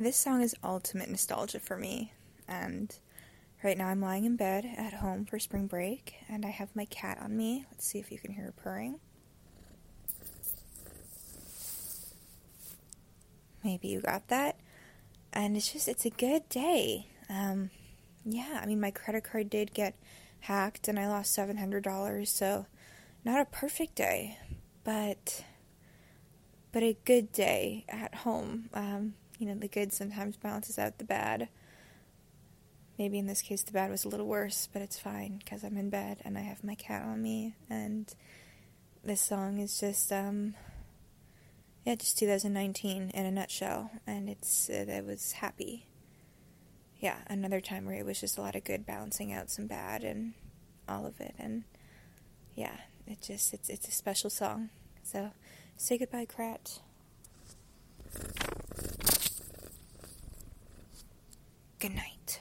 This song is ultimate nostalgia for me, and right now I'm lying in bed at home for spring break, and I have my cat on me. Let's see if you can hear her purring. Maybe you got that. And it's just, it's a good day. Um, yeah, I mean, my credit card did get hacked and I lost $700, so not a perfect day, but but a good day at home. Um, you know, the good sometimes balances out the bad. Maybe in this case, the bad was a little worse, but it's fine because I'm in bed and I have my cat on me. And this song is just, um, yeah, just 2019 in a nutshell. And it's, it, it was happy. Yeah, another time where it was just a lot of good balancing out some bad and all of it. And yeah, it just, it's, it's a special song. So say goodbye, Krat. Good night.